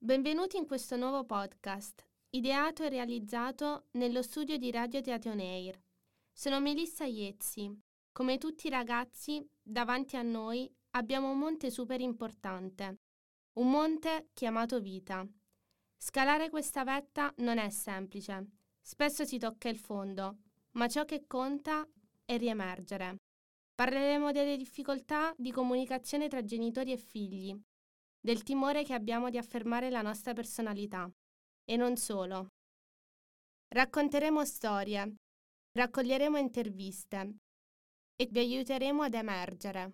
Benvenuti in questo nuovo podcast, ideato e realizzato nello studio di Radio Teatro Neir. Sono Melissa Iezzi. Come tutti i ragazzi, davanti a noi abbiamo un monte super importante, un monte chiamato vita. Scalare questa vetta non è semplice, spesso si tocca il fondo, ma ciò che conta è riemergere. Parleremo delle difficoltà di comunicazione tra genitori e figli, del timore che abbiamo di affermare la nostra personalità. E non solo. Racconteremo storie, raccoglieremo interviste e vi aiuteremo ad emergere.